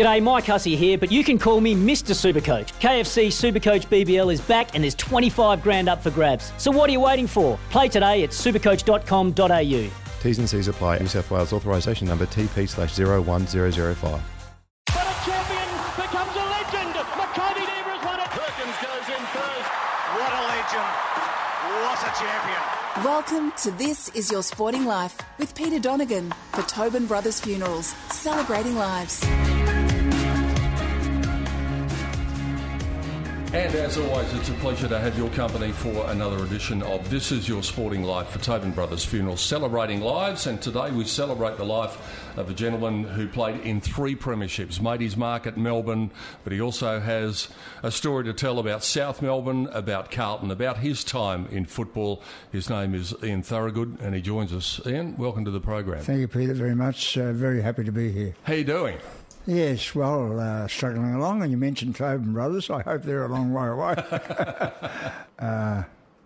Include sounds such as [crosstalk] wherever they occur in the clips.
G'day, Mike Hussey here, but you can call me Mr. Supercoach. KFC Supercoach BBL is back and there's 25 grand up for grabs. So what are you waiting for? Play today at supercoach.com.au. T's and C's apply. New South Wales authorisation number TP slash 01005. But a champion becomes a legend. Makybe Diva won it. Perkins goes in first. What a legend. What a champion. Welcome to This Is Your Sporting Life with Peter Donegan for Tobin Brothers Funerals, celebrating lives. And as always, it's a pleasure to have your company for another edition of This Is Your Sporting Life for Tobin Brothers Funeral, celebrating lives. And today we celebrate the life of a gentleman who played in three premierships, made his mark at Melbourne, but he also has a story to tell about South Melbourne, about Carlton, about his time in football. His name is Ian Thorogood, and he joins us. Ian, welcome to the program. Thank you, Peter, very much. Uh, very happy to be here. How you doing? Yes, well, uh, struggling along, and you mentioned Tobin Brothers. I hope they're a long way away. [laughs] uh,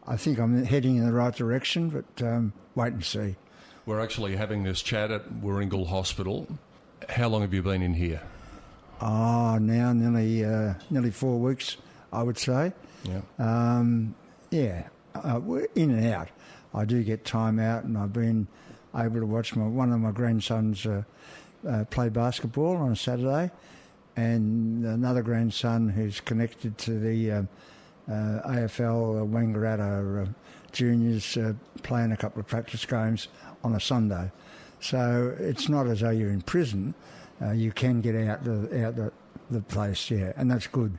I think I'm heading in the right direction, but um, wait and see. We're actually having this chat at Warringal Hospital. How long have you been in here? Oh, now nearly uh, nearly four weeks, I would say. Yeah. Um, yeah, uh, we're in and out. I do get time out, and I've been able to watch my one of my grandsons uh, uh, play basketball on a Saturday, and another grandson who's connected to the um, uh, AFL uh, Wangaratta uh, juniors uh, playing a couple of practice games on a Sunday. So it's not as though you're in prison. Uh, you can get out the out the, the place, yeah, and that's good.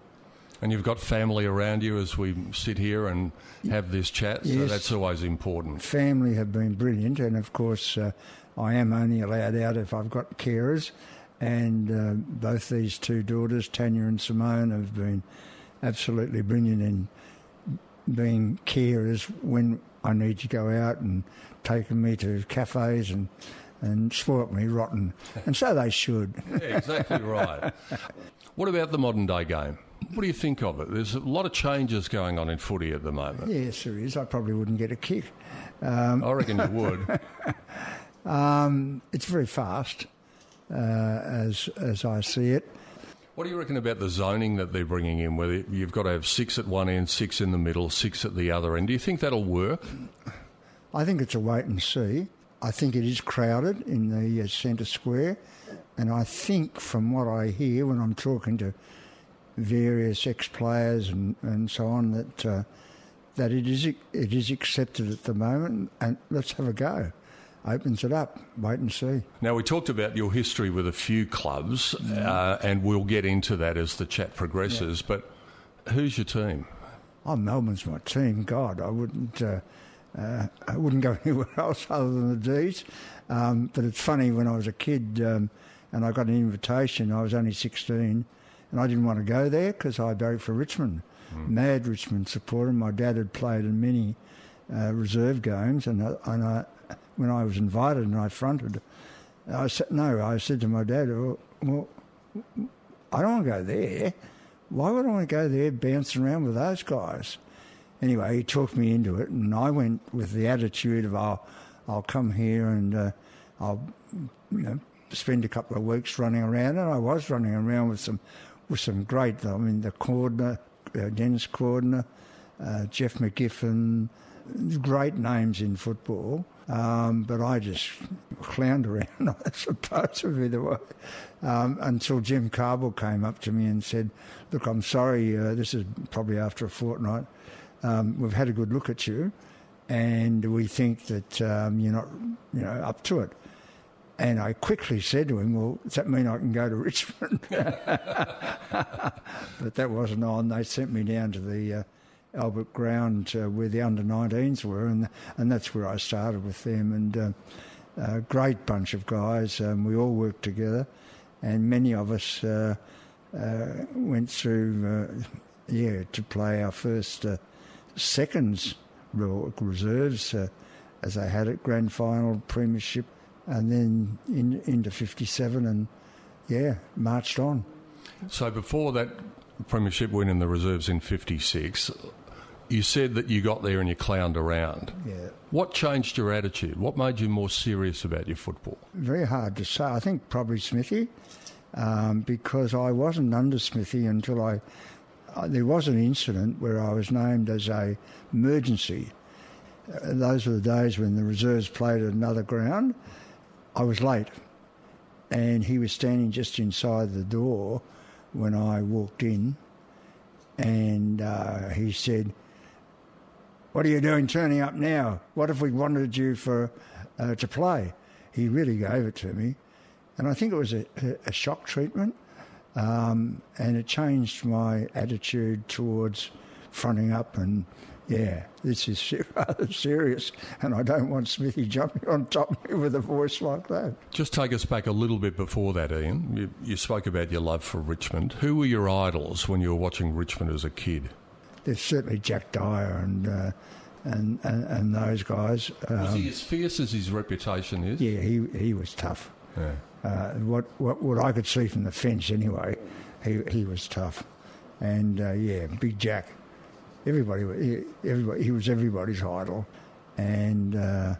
And you've got family around you as we sit here and have this chat, so Yes. that's always important. family have been brilliant, and of course, uh, I am only allowed out if I've got carers. And uh, both these two daughters, Tanya and Simone, have been absolutely brilliant in being carers when I need to go out and taking me to cafes and and spoilt me rotten, and so they should. [laughs] Yeah, exactly right. What about the modern day game? What do you think of it? There's a lot of changes going on in footy at the moment. yes, there is. I probably wouldn't get a kick. I reckon you would. [laughs] Um, it's very fast, uh, as as I see it. What do you reckon about the zoning that they're bringing in, where you've got to have six at one end, six in the middle, six at the other end? Do you think that'll work? I think it's a wait and see. I think it is crowded in the uh, centre square, and I think from what I hear when I'm talking to various ex-players and, and so on that uh, that it is it is accepted at the moment, and let's have a go. Opens it up. Wait and see. Now, we talked about your history with a few clubs, uh, and we'll get into that as the chat progresses, but who's your team? Oh, Melbourne's my team. God, I wouldn't. Uh, uh, I wouldn't go [laughs] anywhere else other than the D's. Um, but it's funny when I was a kid um, and I got an invitation. I was only sixteen, and I didn't want to go there because I voted for Richmond. Mad Richmond supporter. My dad had played in many uh, reserve games, and I, and I, when I was invited and I fronted, I said no. I said to my dad, "Well, well I don't want to go there. Why would I want to go there bouncing around with those guys? Anyway, he talked me into it, and I went with the attitude of, I'll, I'll come here and uh, I'll you know, spend a couple of weeks running around. And I was running around with some, with some great, I mean, the Cordner, uh, Dennis Cordner, uh, Jeff McGivern, great names in football. Um, but I just clowned around, [laughs] I suppose, would be the word, um, until Jim Cardwell came up to me and said, "Look, I'm sorry. Uh, this is probably after a fortnight. Um, we've had a good look at you, and we think that um, you're not, you know, up to it." And I quickly said to him, "Well, does that mean I can go to [laughs] Richmond?" [laughs] but that wasn't on. They sent me down to the uh, Albert Ground uh, where the under 19s were, and and that's where I started with them. And uh, a great bunch of guys. Um, we all worked together, and many of us uh, uh, went through, uh, yeah, to play our first uh, seconds reserves, as they had it, grand final, premiership, and then in, into 57, and yeah, marched on. So before that premiership win in the reserves in 56, you said that you got there and you clowned around. Yeah. What changed your attitude? What made you more serious about your football? Very hard to say. I think probably Smithy. um, because I wasn't under Smithy until I. Uh, there was an incident where I was named as a emergency. Uh, those were the days when the reserves played at another ground. I was late, and he was standing just inside the door when I walked in, and uh, he said, "What are you doing turning up now? What if we wanted you for uh, to play?" He really gave it to me, and I think it was a, a shock treatment, um, and it changed my attitude towards fronting up and yeah, this is [laughs] rather serious, and I don't want Smithy jumping on top of me with a voice like that. Just take us back a little bit before that, Ian. You, you spoke about your love for Richmond. Who were your idols when you were watching Richmond as a kid? There's certainly Jack Dyer and uh, and, and, and those guys. Um, was he as fierce as his reputation is? Yeah, he he was tough. Yeah. Uh, what, what what I could see from the fence anyway, he he was tough, and uh, yeah, Big Jack everybody, everybody, he was everybody's idol, and uh,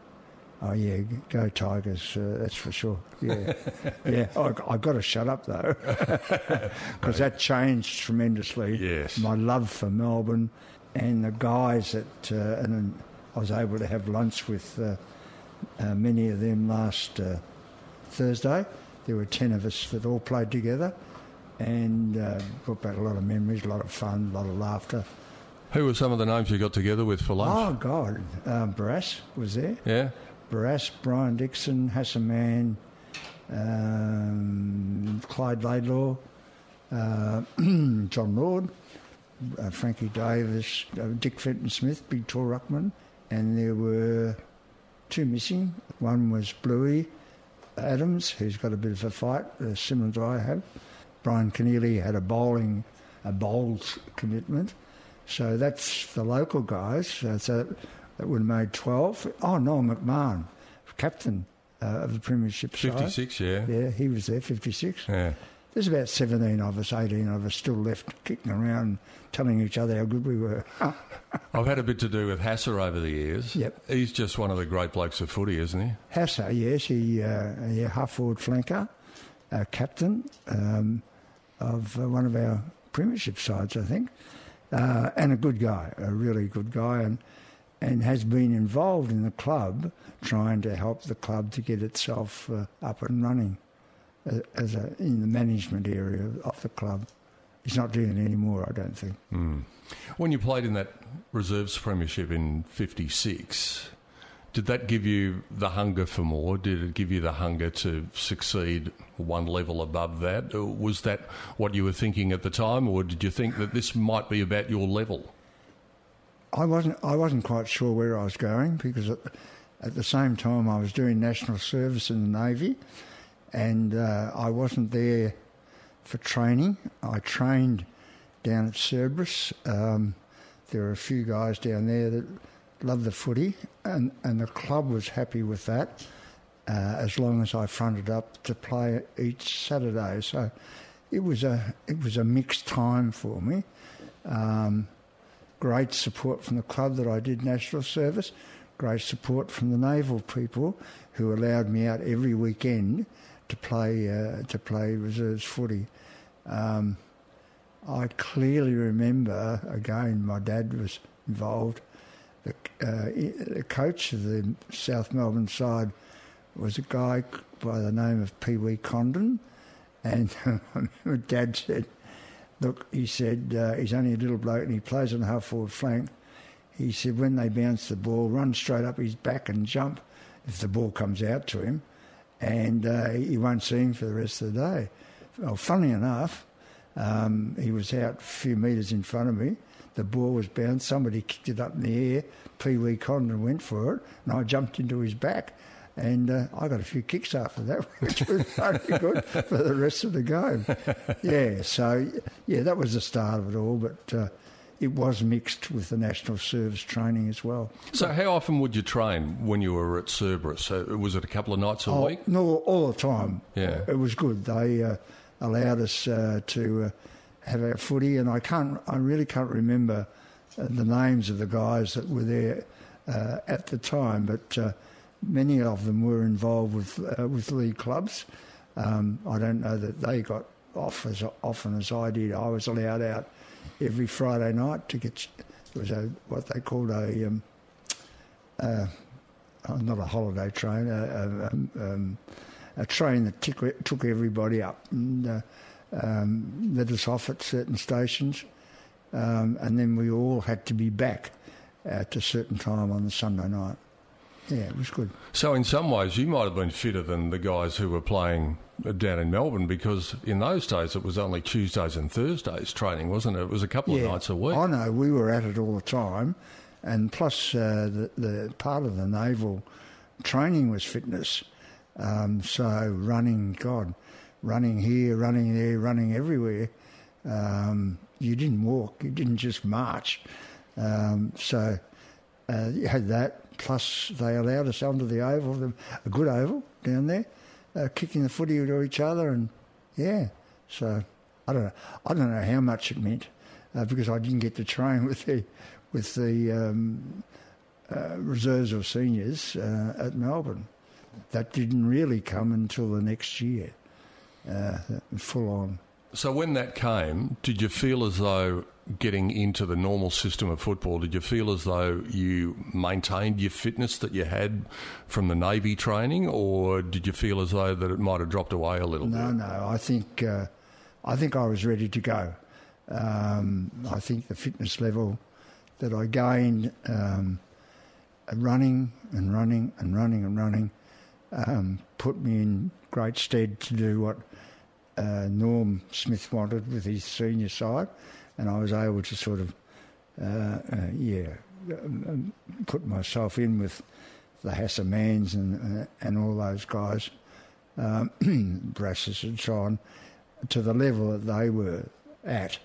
oh yeah, go Tigers, uh, that's for sure. Yeah, [laughs] yeah. I, I got to shut up though, [laughs] because that changed tremendously. Yes, my love for Melbourne and the guys that, uh, and I was able to have lunch with uh, uh, many of them last uh, Thursday. There were ten of us that all played together. And brought back a lot of memories, a lot of fun, a lot of laughter. Who were some of the names you got together with for lunch? Oh, God. Um, Barrass was there. Yeah. Barrass, Brian Dixon, Hassa Mann, um, Clyde Laidlaw, uh, [clears throat] John Lord, uh, Frankie Davis, uh, Dick Fenton Smith, Big Tall Ruckman, and there were two missing. One was Bluey Adams, who's got a bit of a fight, uh, similar to I have. Brian Keneally had a bowling, a bowls commitment. So that's the local guys. So, that would have made 12. Oh, Noel McMahon, captain uh, of the Premiership 56, yeah. Yeah, he was there, 56. Yeah. There's about 17 of us, 18 of us still left kicking around, telling each other how good we were. [laughs] I've had a bit to do with Hassa over the years. Yep. He's just one of the great blokes of footy, isn't he? Hassa, yes. He, uh, yeah, half forward flanker, uh, captain um, of uh, one of our Premiership sides, I think uh, and a good guy, a really good guy, and and has been involved in the club, trying to help the club to get itself uh, up and running uh, as a, in the management area of the club. He's not doing it anymore, I don't think. Mm. When you played in that reserves premiership in '56, did that give you the hunger for more? Did it give you the hunger to succeed one level above that? Or was that what you were thinking at the time, or did you think that this might be about your level? I wasn't. I wasn't quite sure where I was going because at, at the same time I was doing national service in the navy, and uh, I wasn't there for training. I trained down at Cerberus. Um, there are a few guys down there that loved the footy, and, and the club was happy with that uh, as long as I fronted up to play each Saturday. So it was a it was a mixed time for me. Um, great support from the club that I did national service. Great support from the naval people who allowed me out every weekend to play uh, to play reserves footy. Um, I clearly remember again my dad was involved the, uh, the coach of the South Melbourne side was a guy by the name of Pee Wee Condon, and [laughs] dad said, "Look," he said, uh, "he's only a little bloke and he plays on the half forward flank." He said, "When they bounce the ball, run straight up his back and jump if the ball comes out to him, and uh, he won't see him for the rest of the day." Well, funny enough, um, he was out a few metres in front of me the ball was bounced. Somebody kicked it up in the air. Pee Wee Condon went for it, and I jumped into his back. And uh, I got a few kicks after that, [laughs] which was very good for the rest of the game. Yeah, so yeah, that was the start of it all. But uh, it was mixed with the national service training as well. So, how often would you train when you were at Cerberus? So was it a couple of nights a oh, week? No, all the time. Yeah, it was good. They uh, allowed us uh, to uh, have our footy, and I can't, I really can't remember uh, the names of the guys that were there uh, at the time, but uh, many of them were involved with uh, with league clubs. Um, I don't know that they got off as often as I did. I was allowed out every Friday night to get. It was a what they called a um, uh, oh, not a holiday train, a, a, um, a train that took, took everybody up and uh, um, let us off at certain stations, um, and then we all had to be back at a certain time on the Sunday night. Yeah, it was good. So, in some ways, you might have been fitter than the guys who were playing down in Melbourne because in those days it was only Tuesdays and Thursdays training, wasn't it? It was a couple yeah. of nights a week. I know, we were at it all the time, and plus uh, the, the part of the naval training was fitness. Um, so, running, God, running here, running there, running everywhere. Um, you didn't walk, you didn't just march. Um, so, uh, you had that Plus, they allowed us under the oval, a good oval down there, uh, kicking the footy to each other, and yeah. So I don't know. I don't know how much it meant uh, because I didn't get to train [laughs] with the with the um, uh, reserves or seniors uh, at Melbourne. That didn't really come until the next year, uh, full on. So when that came, did you feel as though getting into the normal system of football, did you feel as though you maintained your fitness that you had from the Navy training, or did you feel as though that it might have dropped away a little no, bit? No, no. I think uh, I think I was ready to go. Um, I think the fitness level that I gained, um, running and running and running and running, um, put me in great stead to do what uh, Norm Smith wanted with his senior side, and I was able to sort of, uh, uh, yeah, um, put myself in with the Hassa Manns and uh, and all those guys, um, [clears throat] Brasses and so on, to the level that they were at.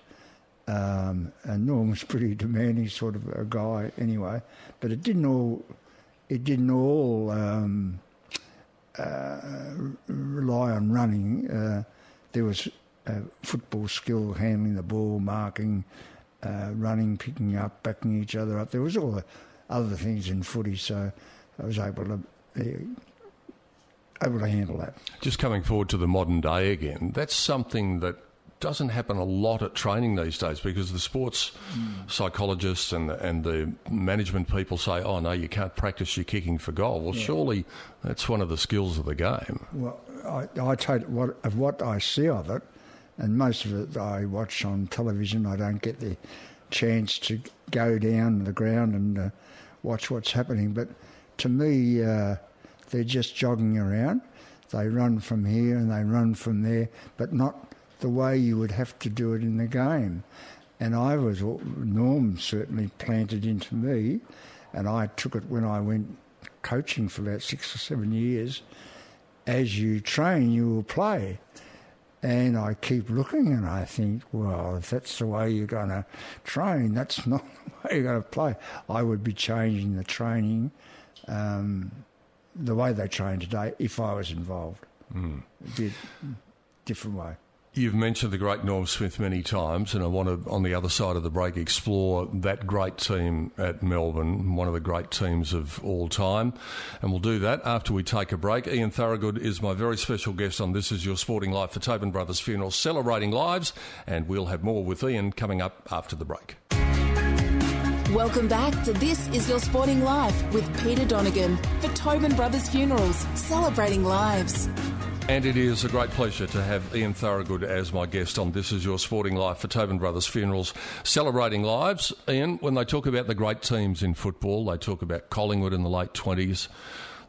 Um, and Norm was pretty [laughs] demanding sort of a guy anyway, but it didn't all, it didn't all um, uh, rely on running. Uh, there was uh, football skill, handling the ball, marking, uh, running, picking up, backing each other up. There was all the other things in footy, so I was able to uh, able to handle that. Just coming forward to the modern day again, that's something that doesn't happen a lot at training these days because the sports mm. psychologists and and the management people say, "Oh no, you can't practice your kicking for goal." Well, yeah. surely that's one of the skills of the game. Well, I, I take what of what I see of it, and most of it I watch on television. I don't get the chance to go down the ground and uh, watch what's happening. But to me, uh, they're just jogging around. They run from here and they run from there, but not the way you would have to do it in the game. And I was, Norm certainly planted into me, and I took it when I went coaching for about six or seven years as you train, you will play. And I keep looking and I think, well, if that's the way you're going to train, that's [laughs] not the way you're going to play. I would be changing the training um, the way they train today if I was involved. Mm. It'd different way. You've mentioned the great Norm Smith many times, and I want to, on the other side of the break, explore that great team at Melbourne, one of the great teams of all time. And we'll do that after we take a break. Ian Thorogood is my very special guest on This Is Your Sporting Life for Tobin Brothers Funeral, celebrating lives, and we'll have more with Ian coming up after the break. Welcome back to This Is Your Sporting Life with Peter Donegan for Tobin Brothers Funerals, celebrating lives. And it is a great pleasure to have Ian Thorogood as my guest on This Is Your Sporting Life for Tobin Brothers Funerals, celebrating lives. Ian, when they talk about the great teams in football, they talk about Collingwood in the late 20s,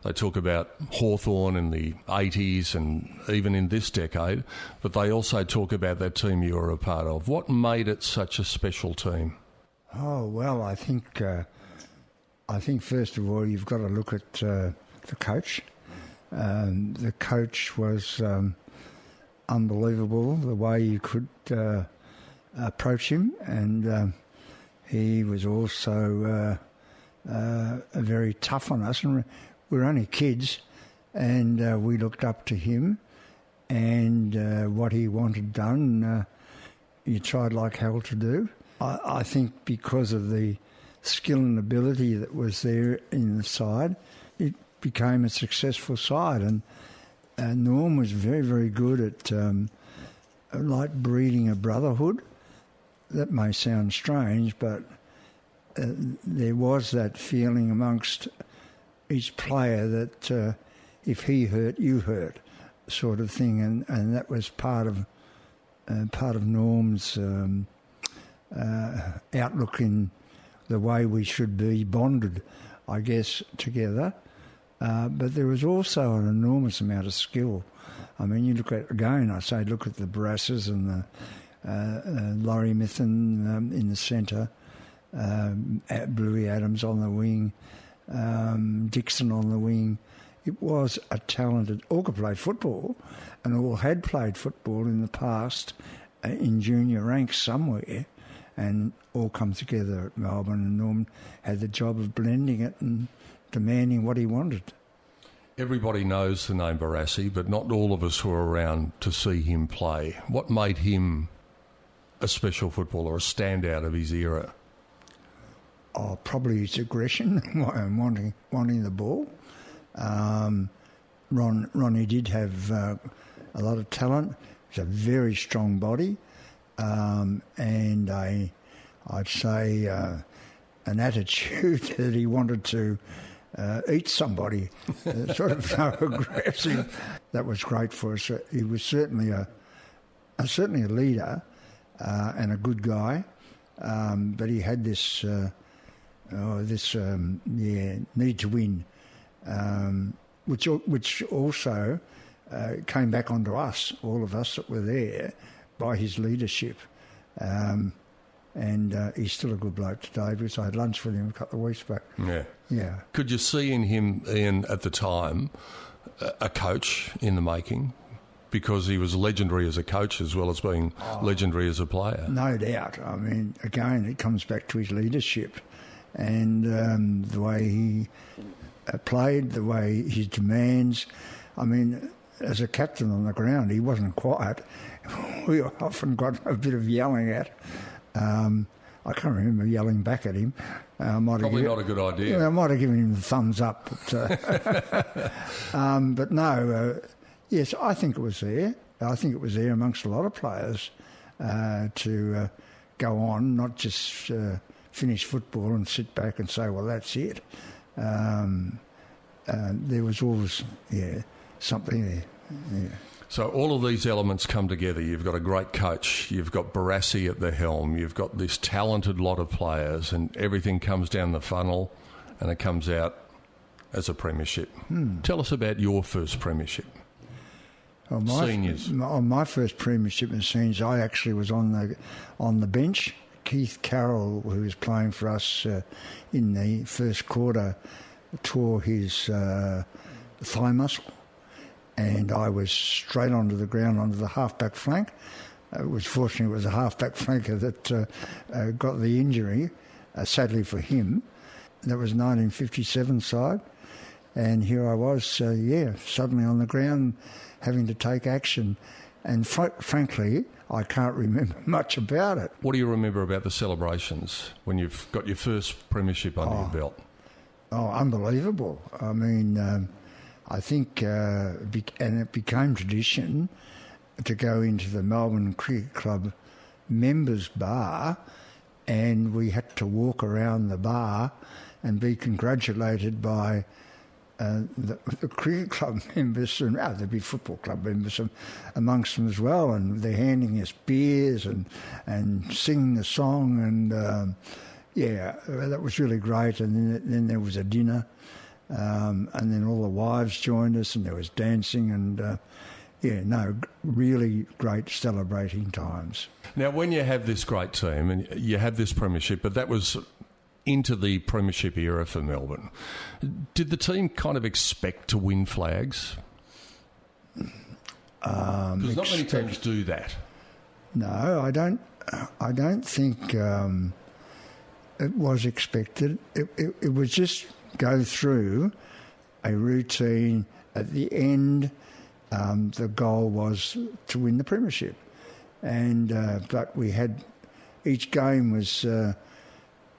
they talk about Hawthorn in the 80s and even in this decade, but they also talk about that team you were a part of. What made it such a special team? Oh, well, I think, uh, I think first of all, you've got to look at uh, the coach. Um, the coach was um, unbelievable the way you could uh, approach him, and um, he was also uh, uh, very tough on us. And we were only kids, and uh, we looked up to him and uh, what he wanted done. You tried like hell to do. I, I think because of the skill and ability that was there in the side, became a successful side. And uh, Norm was very, very good at um, like breeding a brotherhood. That may sound strange, but uh, there was that feeling amongst each player that uh, if he hurt, you hurt, sort of thing, and, and that was part of uh, part of Norm's um, uh, outlook in the way we should be bonded, I guess, together. Uh, but there was also an enormous amount of skill. I mean, you look at again. I say, look at the Barasses and the uh, uh, Laurie Mithen um, in the centre, um, Bluey Adams on the wing, um, Dixon on the wing. It was a talented. All could play football, and all had played football in the past uh, in junior ranks somewhere, and all come together at Melbourne. And Norm had the job of blending it and demanding what he wanted. Everybody knows the name Barassi, but not all of us were around to see him play. What made him a special footballer, a standout of his era? Oh, probably his aggression [laughs] and wanting wanting the ball. Um, Ron Ronnie did have uh, a lot of talent. He's a very strong body, um, and a, I'd say uh, an attitude [laughs] that he wanted to uh, eat somebody, [laughs] uh, sort of [laughs] aggressive. That was great for us. He was certainly a, a certainly a leader uh, and a good guy, um, but he had this uh, oh, this um, yeah need to win, um, which which also uh, came back onto us, all of us that were there, by his leadership. Um, and uh, he's still a good bloke today because I had lunch with him a couple of weeks back. Yeah. Yeah. Could you see in him, Ian, at the time, a coach in the making? Because he was legendary as a coach as well as being oh, legendary as a player. No doubt. I mean, again, it comes back to his leadership and um, the way he uh, played, the way his demands. I mean, as a captain on the ground, he wasn't quiet. [laughs] We often got a bit of yelling at. Um, I can't remember yelling back at him. Uh, Probably not a good idea. Yeah, I might have given him the thumbs up. But, uh, [laughs] um, but no, uh, yes, I think it was there. I think it was there amongst a lot of players uh, to uh, go on, not just uh, finish football and sit back and say, well, that's it. Um, there was always, yeah, something there. Yeah. So all of these elements come together. You've got a great coach, you've got Barassi at the helm, you've got this talented lot of players, and everything comes down the funnel, and it comes out as a premiership. Hmm. Tell us about your first premiership. Well, my, seniors. On my first premiership in seniors, I actually was on the on the bench. Keith Carroll, who was playing for us uh, in the first quarter, tore his uh, thigh muscle and I was straight onto the ground onto the halfback flank. It was fortunate it was a halfback flanker that uh, uh, got the injury, uh, sadly for him. That was 1957 side, and here I was, uh, yeah, suddenly on the ground, having to take action. And fr- frankly, I can't [laughs] remember much about it. What do you remember about the celebrations when you've got your first premiership under oh, your belt? Oh, unbelievable! I mean. Um, I think, uh, and it became tradition to go into the Melbourne Cricket Club members bar, and we had to walk around the bar and be congratulated by uh, the, the, cricket club [laughs] members and oh, there'd be football club members amongst them as well, and they're handing us beers and and singing the song, and um, yeah, that was really great. And then, then there was a dinner um, and then all the wives joined us, and there was dancing, and uh, yeah, no, really great celebrating times. Now, when you have this great team and you have this premiership, but that was into the premiership era for Melbourne, did the team kind of expect to win flags? Um, because not many teams do that. No, I don't. I don't think um, it was expected. It, it, it was just go through a routine. At the end, um, the goal was to win the premiership, and uh, but we had each game was uh,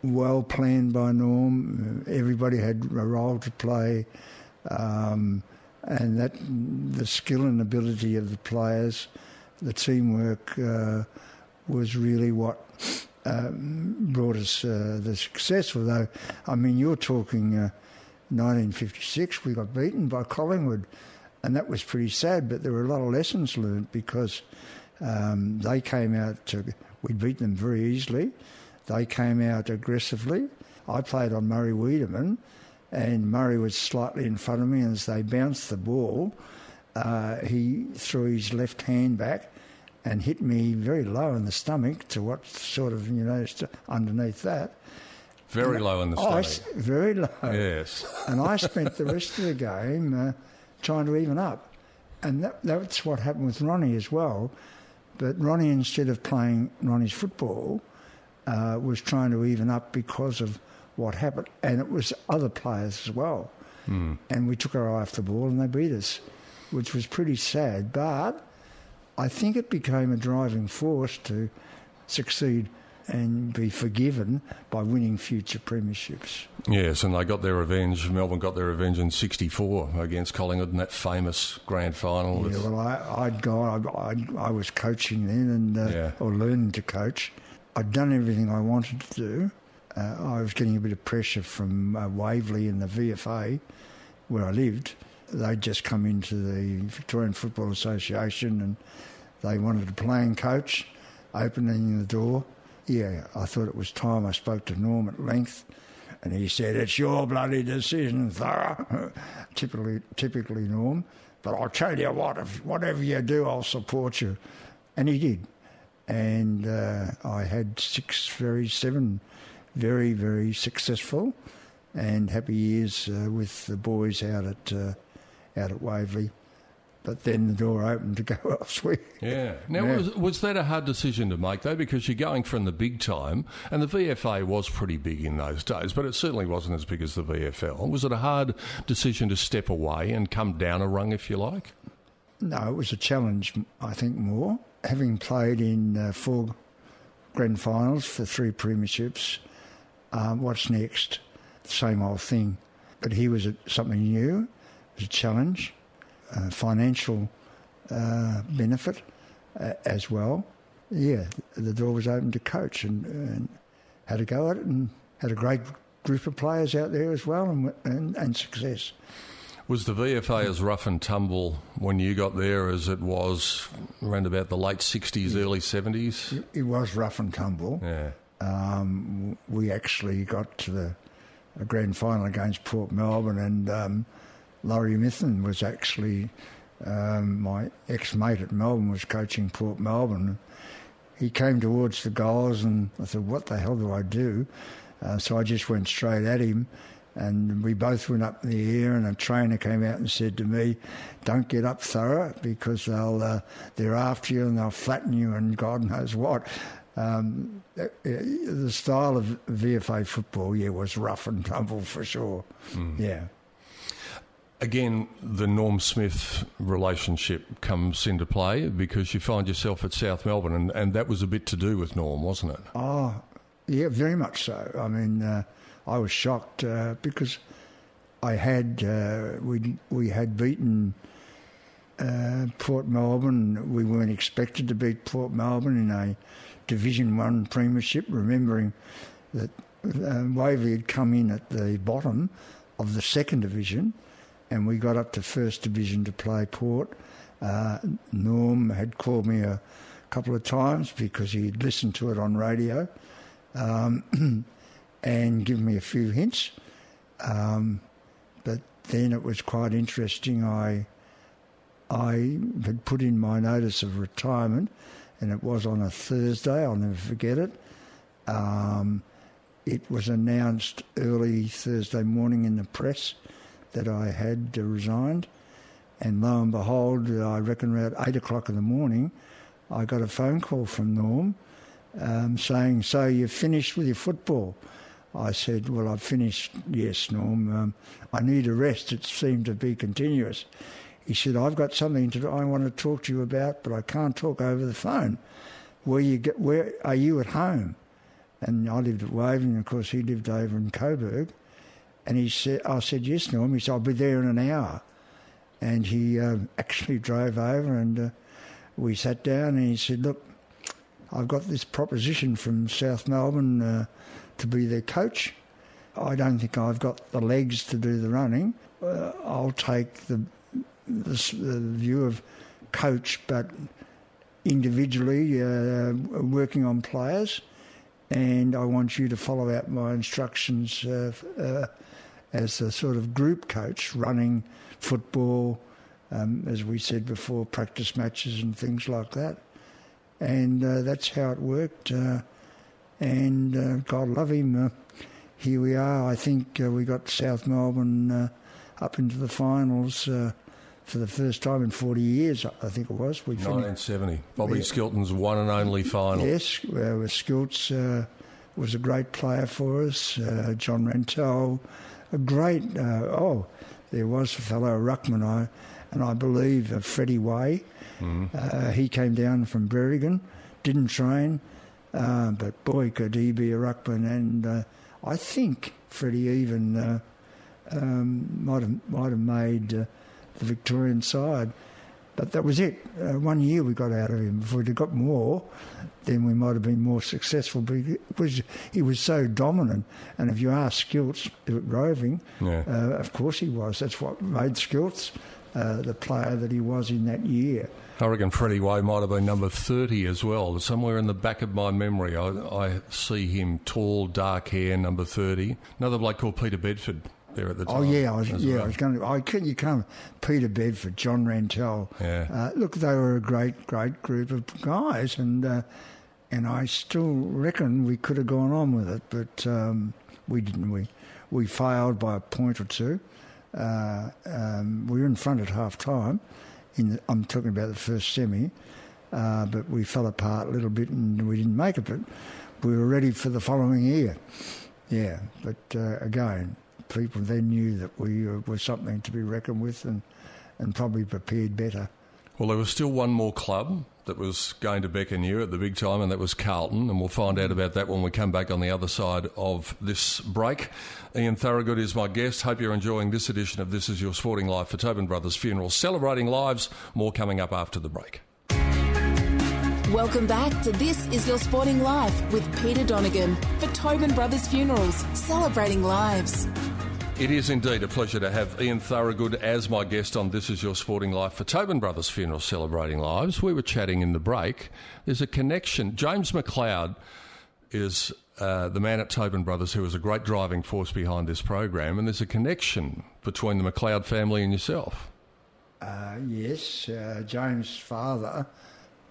well planned by Norm. Everybody had a role to play, um, and that the skill and ability of the players the teamwork uh, was really what um, brought us uh, the success. Although, I mean, you're talking uh, 1956, we got beaten by Collingwood, and that was pretty sad. But there were a lot of lessons learned because um, they came out to we beat them very easily. They came out aggressively. I played on Murray Weideman, and Murray was slightly in front of me. And as they bounced the ball, uh, he threw his left hand back and hit me very low in the stomach to what sort of, you know, st- underneath that. Very low in the stomach. s- very low. Yes. [laughs] And I spent the rest of the game uh, trying to even up. And that, that's what happened with Ronnie as well. But Ronnie, instead of playing Ronnie's football, uh, was trying to even up because of what happened. And it was other players as well. And we took our eye off the ball and they beat us, which was pretty sad. But I think it became a driving force to succeed and be forgiven by winning future premierships. Yes, and they got their revenge. Melbourne got their revenge in '64 against Collingwood in that famous grand final. Yeah, well, I, I'd gone. I, I, I was coaching then, and uh, Yeah. or learning to coach. I'd done everything I wanted to do. Uh, I was getting a bit of pressure from uh, Waverley and the VFA, where I lived. They'd just come into the Victorian Football Association, and they wanted a playing coach, opening the door. Yeah, I thought it was time. I spoke to Norm at length, and he said, "It's your bloody decision, Thorough." [laughs] typically, typically Norm. But I'll tell you what, if whatever you do, I'll support you, and he did. And uh, I had six very seven, very very successful, and happy years uh, with the boys out at uh, out at Waverley. But then the door opened to go [laughs] elsewhere. Yeah. Now. Was, was that a hard decision to make, though? Because you're going from the big time, and the VFA was pretty big in those days, but it certainly wasn't as big as the VFL. Was it a hard decision to step away and come down a rung, if you like? No, it was a challenge, I think, more. Having played in uh, four grand finals for three premierships, um, what's next? Same old thing. But here was something new, a challenge, uh, financial uh, benefit uh, as well. Yeah, the door was open to coach and, and had a go at it and had a great group of players out there as well and, and, and success. Was the VFA as rough and tumble when you got there as it was around about the late 60s, early 70s? It was rough and tumble. Yeah. um, we actually got to the a grand final against Port Melbourne, and um, Laurie Mithen was actually um, my ex-mate at Melbourne was coaching Port Melbourne. He came towards the goals, and I said, "What the hell do I do?" Uh, so I just went straight at him, and we both went up in the air. And a trainer came out and said to me, "Don't get up, Thorough, because they'll uh, they're after you and they'll flatten you and God knows what." Um, uh, the style of VFA football, yeah, was rough and tumble for sure. Yeah. Again, the Norm Smith relationship comes into play because you find yourself at South Melbourne, and, and that was a bit to do with Norm, wasn't it? Oh, yeah, very much so. I mean, uh, I was shocked uh, because I had uh, we we had beaten uh, Port Melbourne. We weren't expected to beat Port Melbourne in a Division One premiership. Remembering that uh, Waverley had come in at the bottom of the second division, and we got up to first division to play Port. Uh, Norm had called me a couple of times because he'd listened to it on radio um, [clears throat] and given me a few hints. Um, but then it was quite interesting. I I had put in my notice of retirement, and it was on a Thursday. I'll never forget it. Um, it was announced early Thursday morning in the press that I had uh, resigned, and lo and behold, I reckon around eight o'clock in the morning, I got a phone call from Norm um, saying, "So you've finished with your football?" I said, "Well, I've finished. Yes, Norm. Um, I need a rest. It seemed to be continuous." He said, "I've got something to I want to talk to you about, but I can't talk over the phone. Where you get? Where are you at home?" And I lived at Waverley, of course he lived over in Coburg. And he said, "I said yes, Norm." He said, "I'll be there in an hour." And he um, actually drove over and uh, we sat down and he said, Look, I've got this proposition from South Melbourne uh, to be their coach. I don't think I've got the legs to do the running. Uh, I'll take the, the, the view of coach, but individually uh, working on players. And I want you to follow out my instructions uh, uh, as a sort of group coach, running football, um, as we said before, practice matches and things like that. And uh, that's how it worked. Uh, and uh, God love him, uh, here we are. I think we got South Melbourne up into the finals for the first time in 40 years, I think it was. We 1970. Bobby yeah. Skilton's one and only final. Yes, uh, Skilts uh, was a great player for us. Uh, John Rantall, a great, uh, oh, there was a fellow, Ruckman, I, and I believe uh, Freddie Way. Mm. he came down from Berrigan, didn't train, but boy, could he be a Ruckman. And I think Freddie even um, might, have, might have made the Victorian side. But that was it. Uh, one year we got out of him. If we'd have got more, then we might have been more successful. But he was, he was so dominant. And if you ask Skilts roving, yeah. uh, of course he was. That's what made Skilts uh, the player that he was in that year. I reckon Freddie Way might have been number 30 as well. Somewhere in the back of my memory, I, I see him tall, dark hair, number 30. Another bloke called Peter Bedford there at the oh, time. Oh yeah, I was, yeah, well. I was going to. I can you come Peter Bedford, John Rantall. Yeah. Uh, look, they were a great, great group of guys, and uh, and I still reckon we could have gone on with it, but um, we didn't. We we failed by a point or two. Uh, um, we were in front at half time. In the, I'm talking about the first semi, uh, but we fell apart a little bit and we didn't make it. But we were ready for the following year. Yeah, but uh, again, people then knew that we uh, were something to be reckoned with and, and probably prepared better. Well, there was still one more club that was going to beckon you at the big time, and that was Carlton. And we'll find out about that when we come back on the other side of this break. Ian Thorogood is my guest. Hope you're enjoying this edition of This Is Your Sporting Life for Tobin Brothers Funeral, celebrating lives. More coming up after the break. Welcome back to This Is Your Sporting Life with Peter Donegan for Tobin Brothers Funerals, celebrating lives. It is indeed a pleasure to have Ian Thorogood as my guest on This Is Your Sporting Life for Tobin Brothers Funeral Celebrating Lives. We were chatting in the break. There's a connection. James McLeod is uh, the man at Tobin Brothers who is a great driving force behind this program, and there's a connection between the McLeod family and yourself. Uh, yes, uh, James' father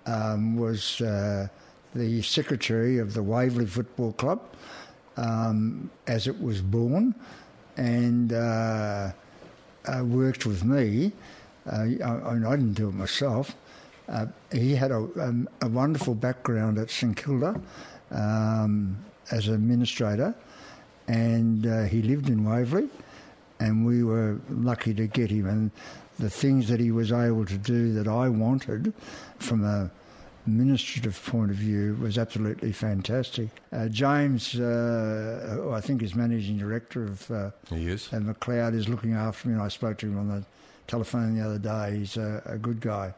um, was uh, the secretary of the Waverley Football Club um, as it was born and uh, uh, worked with me. Uh, I, I, didn't do it myself. Uh, he had a, um, a, wonderful background at St Kilda um, as an administrator, and uh, he lived in Waverley, and we were lucky to get him. And the things that he was able to do that I wanted from a administrative point of view was absolutely fantastic. Uh, James, uh, I think, is managing director of uh, he is. and McLeod is looking after me. And I spoke to him on the telephone the other day. He's a, a good guy.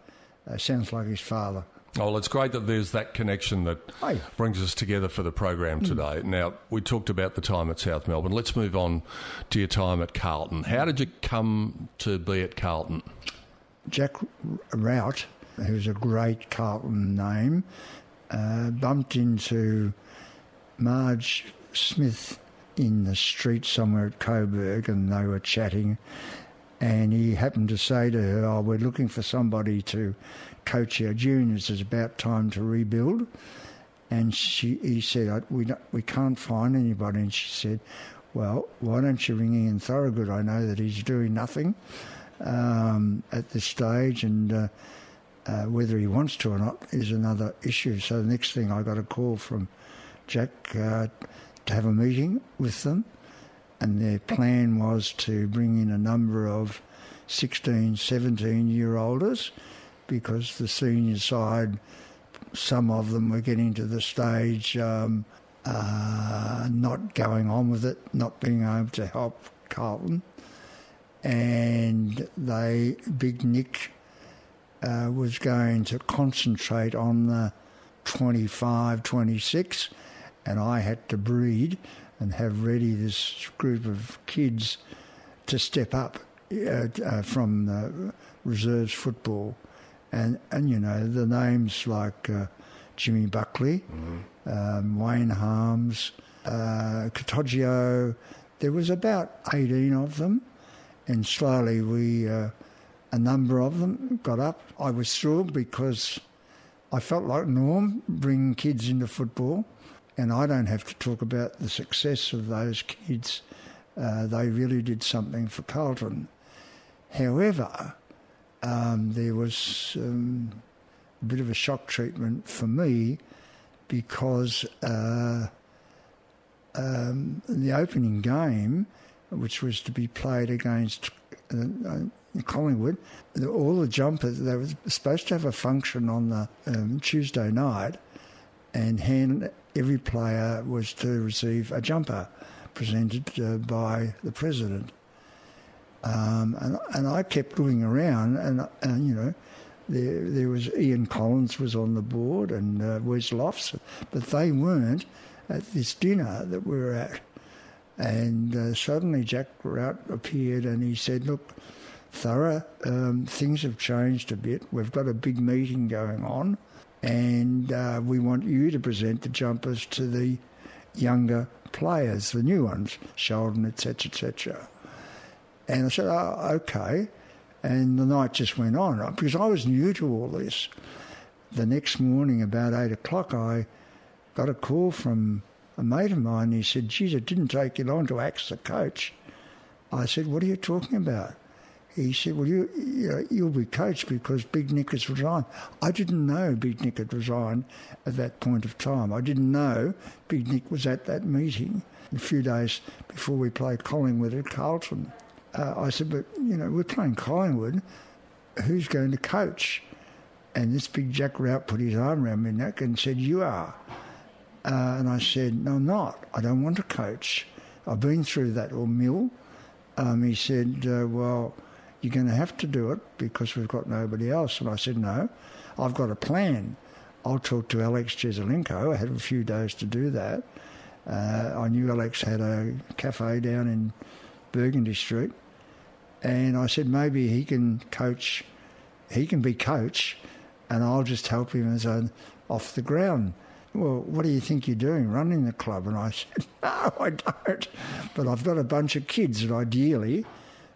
Uh, sounds like his father. Oh, well, it's great that there's that connection that Hi. brings us together for the program hmm. today. Mm. Now, we talked about the time at South Melbourne. Let's move on to your time at Carlton. How did you come to be at Carlton? Jack Wrout who's a great Carlton name, uh, bumped into Marge Smith in the street somewhere at Coburg and they were chatting. And he happened to say to her, Oh, we're looking for somebody to coach our juniors. It's about time to rebuild. And she, he said, we, we can't find anybody. And she said, Well, why don't you ring Ian Thorogood? I know that he's doing nothing um, at this stage. And uh, uh, whether he wants to or not is another issue. So the next thing I got a call from Jack uh, to have a meeting with them, and their plan was to bring in a number of 16, 17 year olders because the senior side, some of them were getting to the stage um, uh, not going on with it, not being able to help Carlton. And they, Big Nick, uh, was going to concentrate on the 25, 26, and I had to breed and have ready this group of kids to step up uh, uh, from the reserves football. And, and you know, the names like uh, Jimmy Buckley, um, Wayne Harmes, uh, there was about 18 of them. And slowly we, uh, a number of them got up. I was thrilled because I felt like Norm bringing kids into football. And I don't have to talk about the success of those kids. Uh, they really did something for Carlton. However, um, there was um, a bit of a shock treatment for me because uh, um, the opening game, which was to be played against uh, uh, Collingwood, all the jumpers, they were supposed to have a function on the um, Tuesday night, and hand, every player was to receive a jumper presented uh, by the president. Um, and, and I kept looking around, and, and you know, there, there was Ian Collins was on the board and uh, Wes Lofts, but they weren't at this dinner that we were at. And uh, suddenly Jack Wrout appeared and he said, "Look, Thorough, um, things have changed a bit. We've got a big meeting going on, and uh, we want you to present the jumpers to the younger players, the new ones, Sheldon, etc., etc." And I said, "Oh, okay." And the night just went on because I was new to all this. The next morning, about eight o'clock, I got a call from a mate of mine. He said, Geez, it didn't take you long to axe the coach. I said, What are you talking about? He said, Well, you, you you'll be coach because Big Nick has resigned. I didn't know Big Nick had resigned at that point of time. I didn't know Big Nick was at that meeting a few days before we played Collingwood at Carlton. Uh, I said, But, you know, we're playing Collingwood. Who's going to coach? And this big Jack Wrout put his arm around my neck and said, You are. Uh, and I said, No, I'm not. I don't want to coach. I've been through that or mill. Um, he said, uh, Well, you're going to have to do it because we've got nobody else. And I said, No, I've got a plan. I'll talk to Alex Jesaulenko. I had a few days to do that. Uh, I knew Alex had a cafe down in Burgundy Street. And I said, maybe he can coach, he can be coach, and I'll just help him as a off the ground well, what do you think you're doing running the club? And I said, [laughs] no, I don't. But I've got a bunch of kids that ideally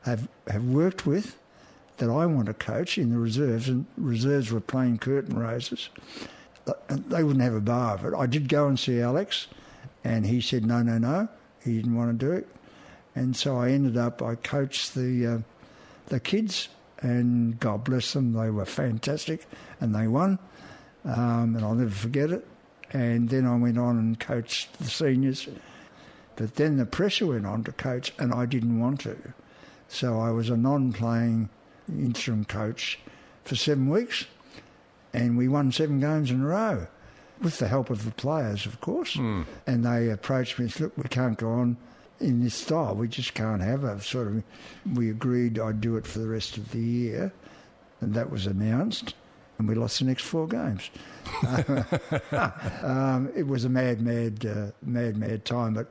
have, have worked with that I want to coach in the reserves, and reserves were playing curtain raisers. They wouldn't have a bar of it. I did go and see Alex, and he said, no, no, no. He didn't want to do it. And so I ended up, I coached the, uh, the kids, and God bless them, they were fantastic, and they won. Um, and I'll never forget it and then I went on and coached the seniors. But then the pressure went on to coach, and I didn't want to. So I was a non playing interim coach for seven weeks, and we won seven games in a row with the help of the players, of course. Mm. And they approached me and said, Look, we can't go on in this style. We just can't have a sort of. We agreed I'd do it for the rest of the year, and that was announced and we lost the next four games. [laughs] um, it was a mad, mad, uh, mad, mad time, but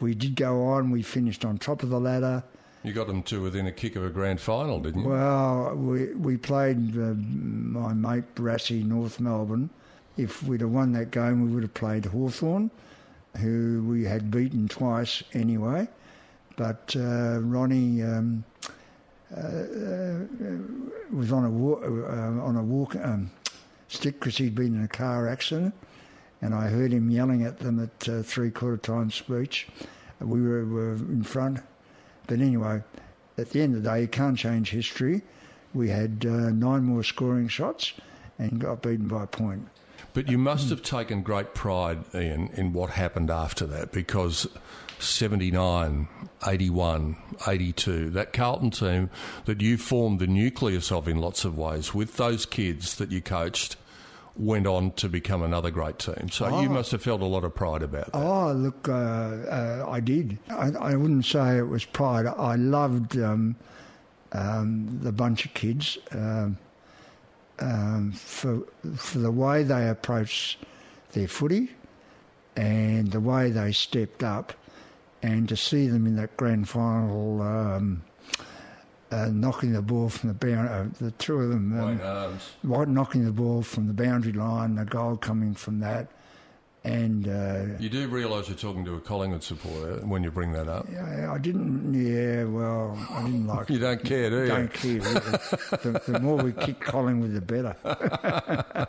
we did go on. We finished on top of the ladder. You got them to within a kick of a grand final, didn't you? Well, we we played uh, my mate Barassi, North Melbourne. If we'd have won that game, we would have played Hawthorn, who we had beaten twice anyway. But uh, Ronnie. Um, uh, uh, was on a walk, uh, on a walk um, stick because he'd been in a car accident, and I heard him yelling at them at three quarter time speech. We were, were in front, but anyway, at the end of the day, you can't change history. We had uh, nine more scoring shots and got beaten by a point. But you must have taken great pride, Ian, in what happened after that because 79, 81, 82, that Carlton team that you formed the nucleus of in lots of ways with those kids that you coached went on to become another great team. So oh. you must have felt a lot of pride about that. Oh, look, uh, uh, I did. I, I, wouldn't say it was pride. I loved um, um, the bunch of kids. Um, um, for for the way they approached their footy and the way they stepped up, and to see them in that grand final. Um, uh, knocking the ball from the boundary, uh, the two of them, um. White knocking the ball from the boundary line, the goal coming from that, and uh, You do realise you're talking to a Collingwood supporter when you bring that up. yeah, I didn't. Yeah, well, I didn't [laughs] like. You don't care, do you? Don't care. the, the more we kick Collingwood, the better. [laughs]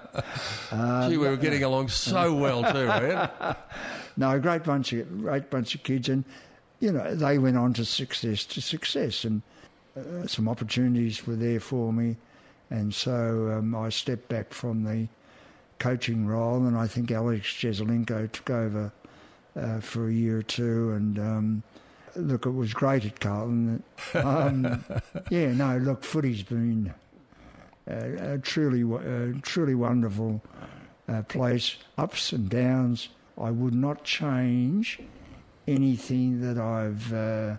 Gee, we were getting along so well too, [laughs] man. No, a great bunch of great bunch of kids, and you know they went on to success to success, and some opportunities were there for me, and so um, I stepped back from the coaching role, and I think Alex Jesaulenko took over uh, for a year or two, and um, look, it was great at Carlton. [laughs] Um, yeah, no, look, footy's been uh, a truly, truly wonderful uh, place, ups and downs. I would not change anything that I've uh,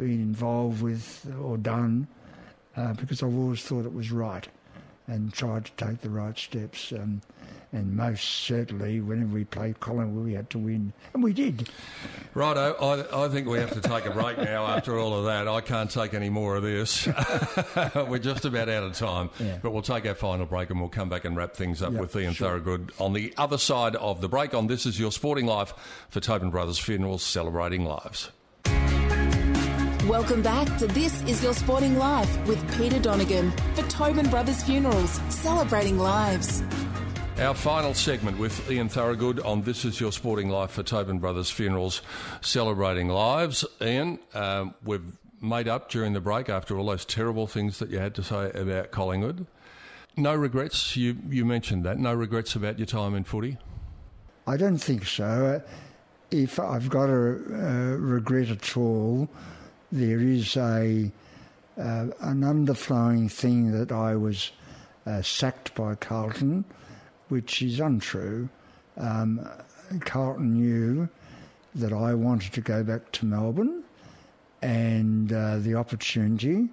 been involved with or done uh, because I've always thought it was right and tried to take the right steps. Um, and most certainly, whenever we played Collingwood, we had to win, and we did. Righto, I, I think we have to take a break now after all of that. I can't take any more of this. [laughs] We're just about out of time. Yeah. But we'll take our final break and we'll come back and wrap things up Yep, with Ian sure. Thorogood on the other side of the break on This Is Your Sporting Life for Tobin Brothers Funerals Celebrating Lives. Welcome back to This Is Your Sporting Life with Peter Donegan for Tobin Brothers Funerals, celebrating lives. Our final segment with Ian Thorogood on This Is Your Sporting Life for Tobin Brothers Funerals Celebrating Lives. Ian, um, we've made up during the break after all those terrible things that you had to say about Collingwood. No regrets, you, you mentioned that. No regrets about your time in footy? I don't think so. Uh, If I've got a uh, regret at all, there is a uh, an underflowing thing that I was uh, sacked by Carlton, which is untrue. Um, Carlton knew that I wanted to go back to Melbourne, and uh, the opportunity.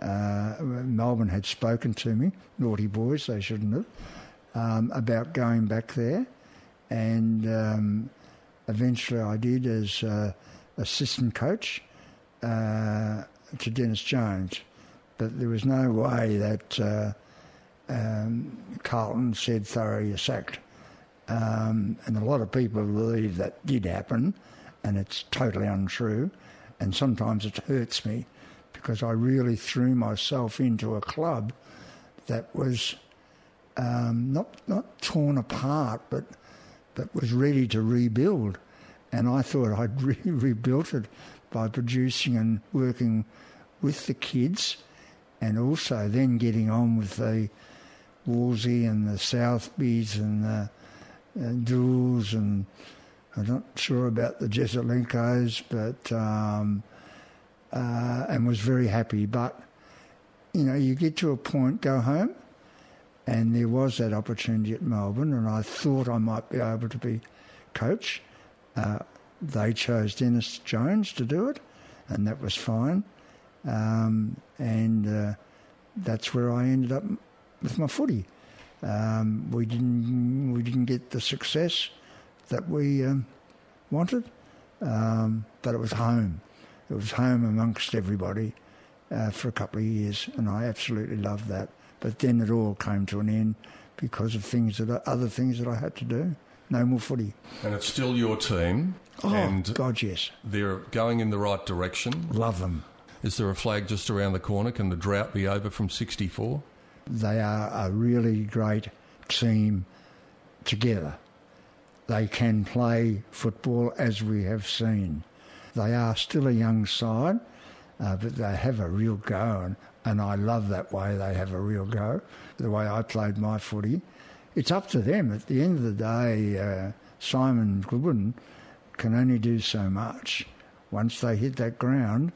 Uh, Melbourne had spoken to me, naughty boys, they shouldn't have, um, about going back there and um, eventually I did as uh, assistant coach uh, to Dennis Jones. But there was no way that uh, um, Carlton said Thorough, you're sacked. Um, and a lot of people believe that did happen, and it's totally untrue. And sometimes it hurts me because I really threw myself into a club that was um, not not torn apart, but but was ready to rebuild. And I thought I'd [laughs] re- rebuilt it by producing and working with the kids, and also then getting on with the Wolsey and the Southbys and the uh, Doulls and I'm not sure about the Jesaulenkos, but um, uh, and was very happy. But you know, you get to a point, go home, and there was that opportunity at Melbourne, and I thought I might be able to be coach. Uh, they chose Dennis Jones to do it, and that was fine. Um, and uh, that's where I ended up with my footy. Um, we didn't we didn't get the success that we um, wanted, um, but it was home. It was home amongst everybody uh, for a couple of years, and I absolutely loved that. But then it all came to an end because of things that other things that I had to do. No more footy. And it's still your team, Oh and God, yes, they're going in the right direction. love them. Is there a flag just around the corner? Can the drought be over from 64? They are a really great team together. They can play football as we have seen. They are still a young side, uh, but they have a real go, and, and I love that way they have a real go, the way I played my footy. It's up to them. At the end of the day, uh, Simon Goodwin can only do so much. Once they hit that ground,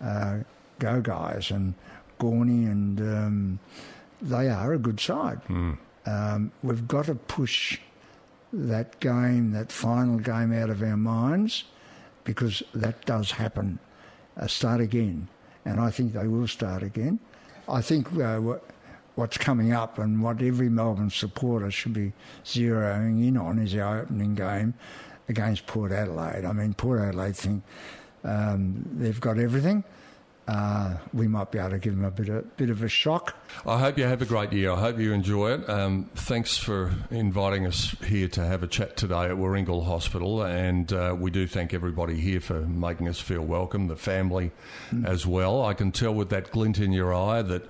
uh, go guys, and Gawny and um, they are a good side. Um, we've got to push that game, that final game, out of our minds because that does happen. Uh, start again, and I think they will start again. I think uh, what's coming up and what every Melbourne supporter should be zeroing in on is our opening game against Port Adelaide. I mean, Port Adelaide think um, they've got everything. Uh, we might be able to give them a bit of, bit of a shock. I hope you have a great year. I hope you enjoy it. Um, thanks for inviting us here to have a chat today at Warringal Hospital, and uh, we do thank everybody here for making us feel welcome, the family mm. as well. I can tell with that glint in your eye that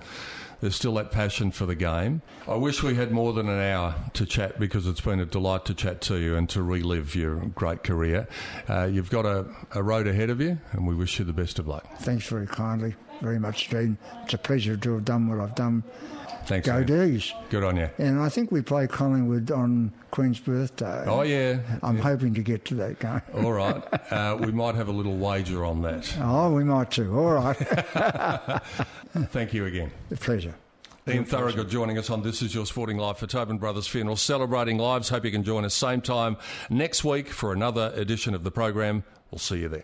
there's still that passion for the game. I wish we had more than an hour to chat because it's been a delight to chat to you and to relive your great career. Uh, you've got a, a road ahead of you, and we wish you the best of luck. Thanks very kindly, very much, Dean. It's a pleasure to have done what I've done. Thanks. Go D's. Good on you. And I think we play Collingwood on Queen's birthday. Oh, yeah. I'm yeah. hoping to get to that game. [laughs] All right. Uh, we might have a little wager on that. Oh, we might too. All right. [laughs] [laughs] Thank you again. A pleasure. Ian Thorogood joining us on This Is Your Sporting Life for Tobin Brothers Funeral, celebrating lives. Hope you can join us same time next week for another edition of the program. We'll see you then.